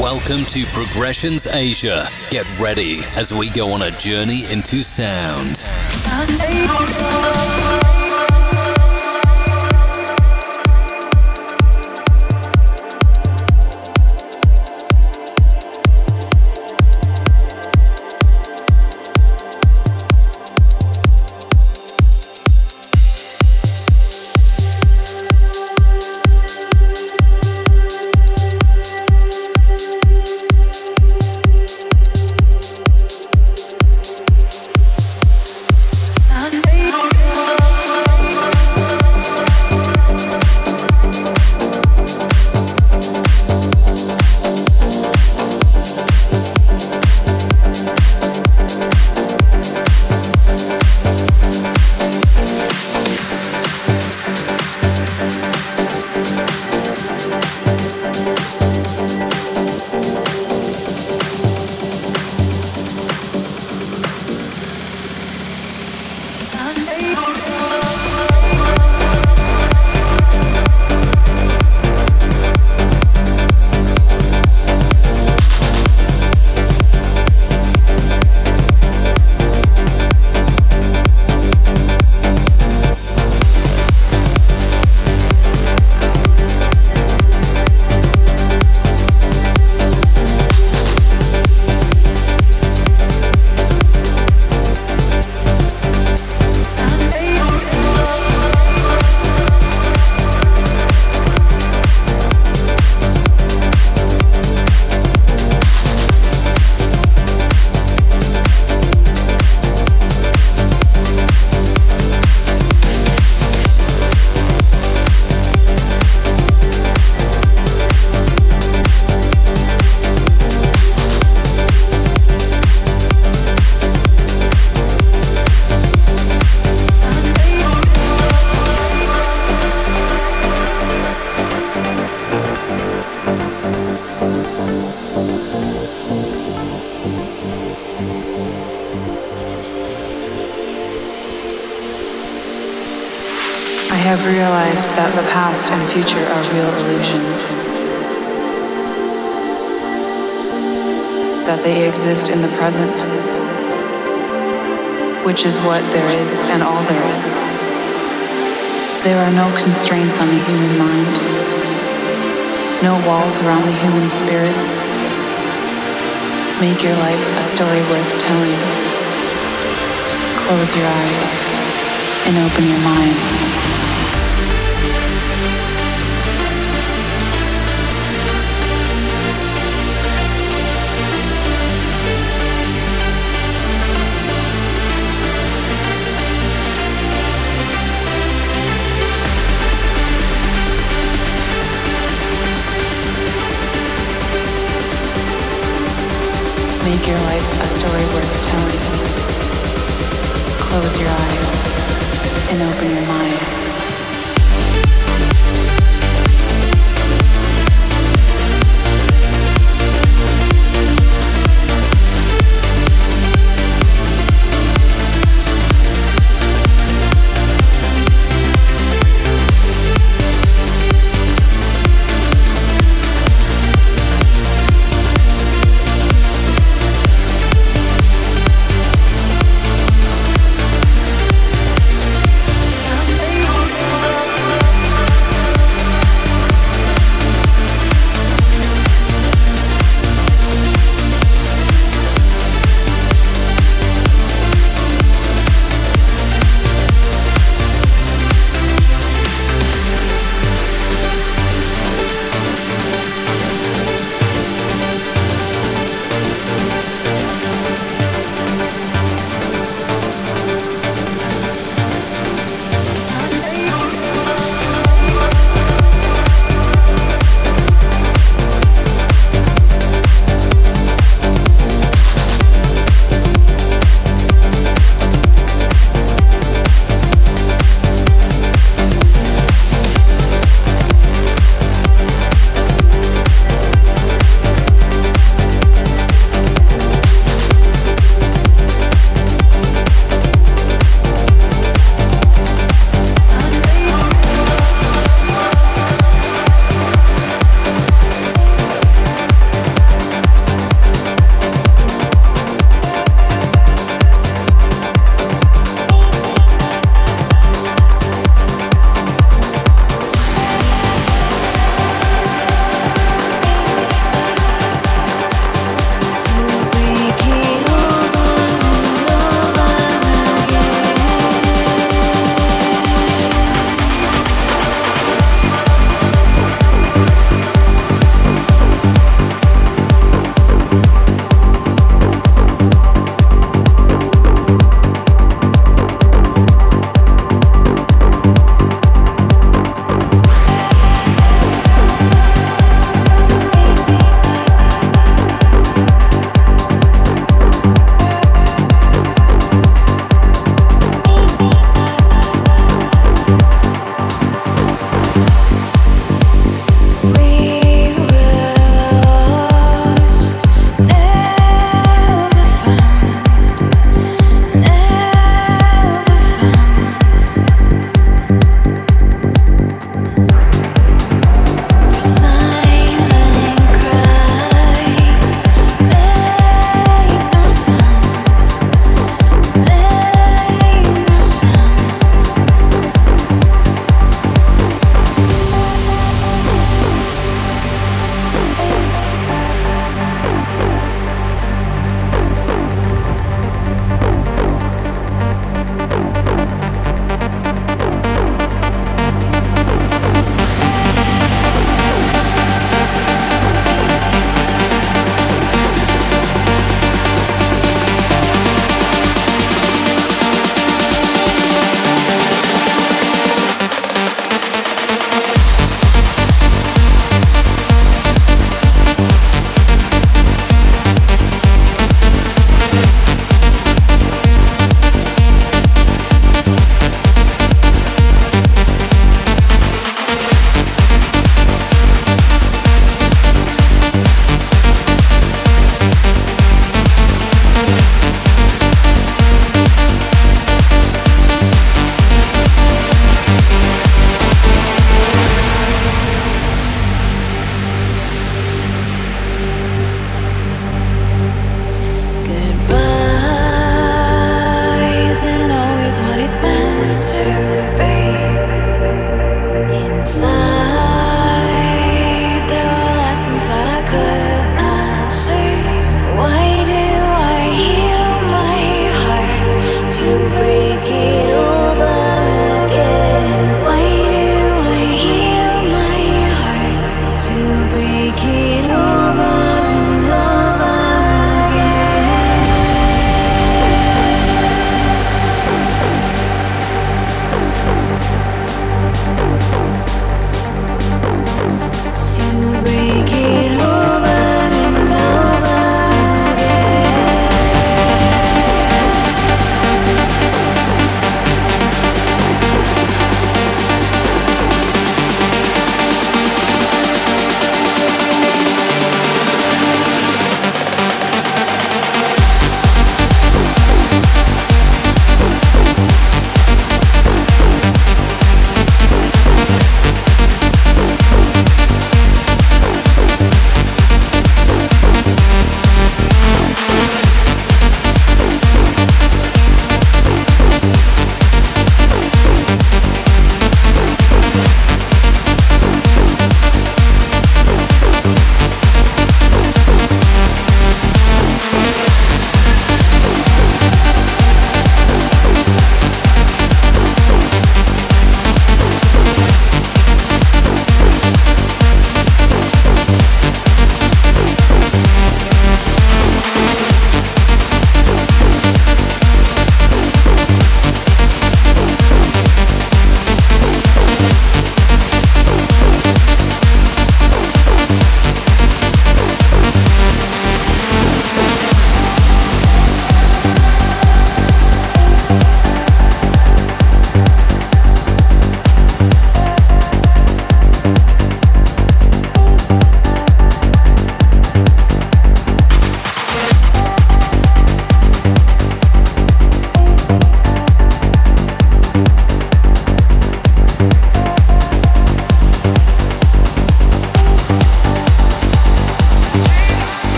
Welcome to Progressions Asia. Get ready as we go on a journey into sound. Future are real illusions. That they exist in the present, which is what there is and all there is. There are no constraints on the human mind, no walls around the human spirit. Make your life a story worth telling. Close your eyes and open your mind.